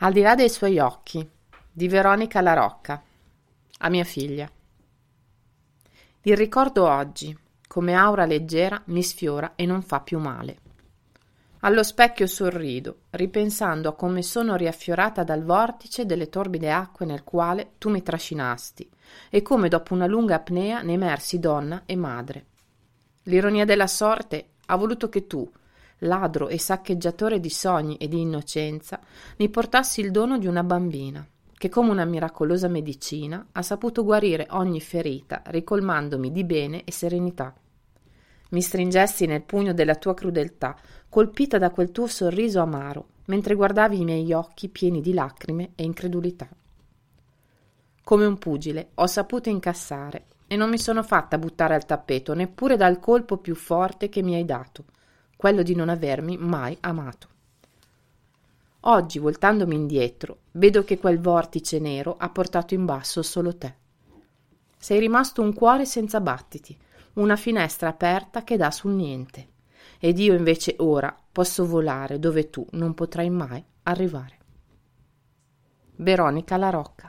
Al di là dei suoi occhi, di Veronica La Rocca, a mia figlia. Il ricordo oggi, come aura leggera, mi sfiora e non fa più male. Allo specchio sorrido, ripensando a come sono riaffiorata dal vortice delle torbide acque nel quale tu mi trascinasti e come dopo una lunga apnea ne emersi donna e madre. L'ironia della sorte ha voluto che tu, ladro e saccheggiatore di sogni e di innocenza, mi portassi il dono di una bambina, che come una miracolosa medicina ha saputo guarire ogni ferita, ricolmandomi di bene e serenità. Mi stringessi nel pugno della tua crudeltà, colpita da quel tuo sorriso amaro, mentre guardavi i miei occhi pieni di lacrime e incredulità. Come un pugile ho saputo incassare e non mi sono fatta buttare al tappeto neppure dal colpo più forte che mi hai dato, quello di non avermi mai amato. Oggi, voltandomi indietro, vedo che quel vortice nero ha portato in basso solo te. Sei rimasto un cuore senza battiti, una finestra aperta che dà sul niente. Ed io invece ora posso volare dove tu non potrai mai arrivare. Veronica La Rocca.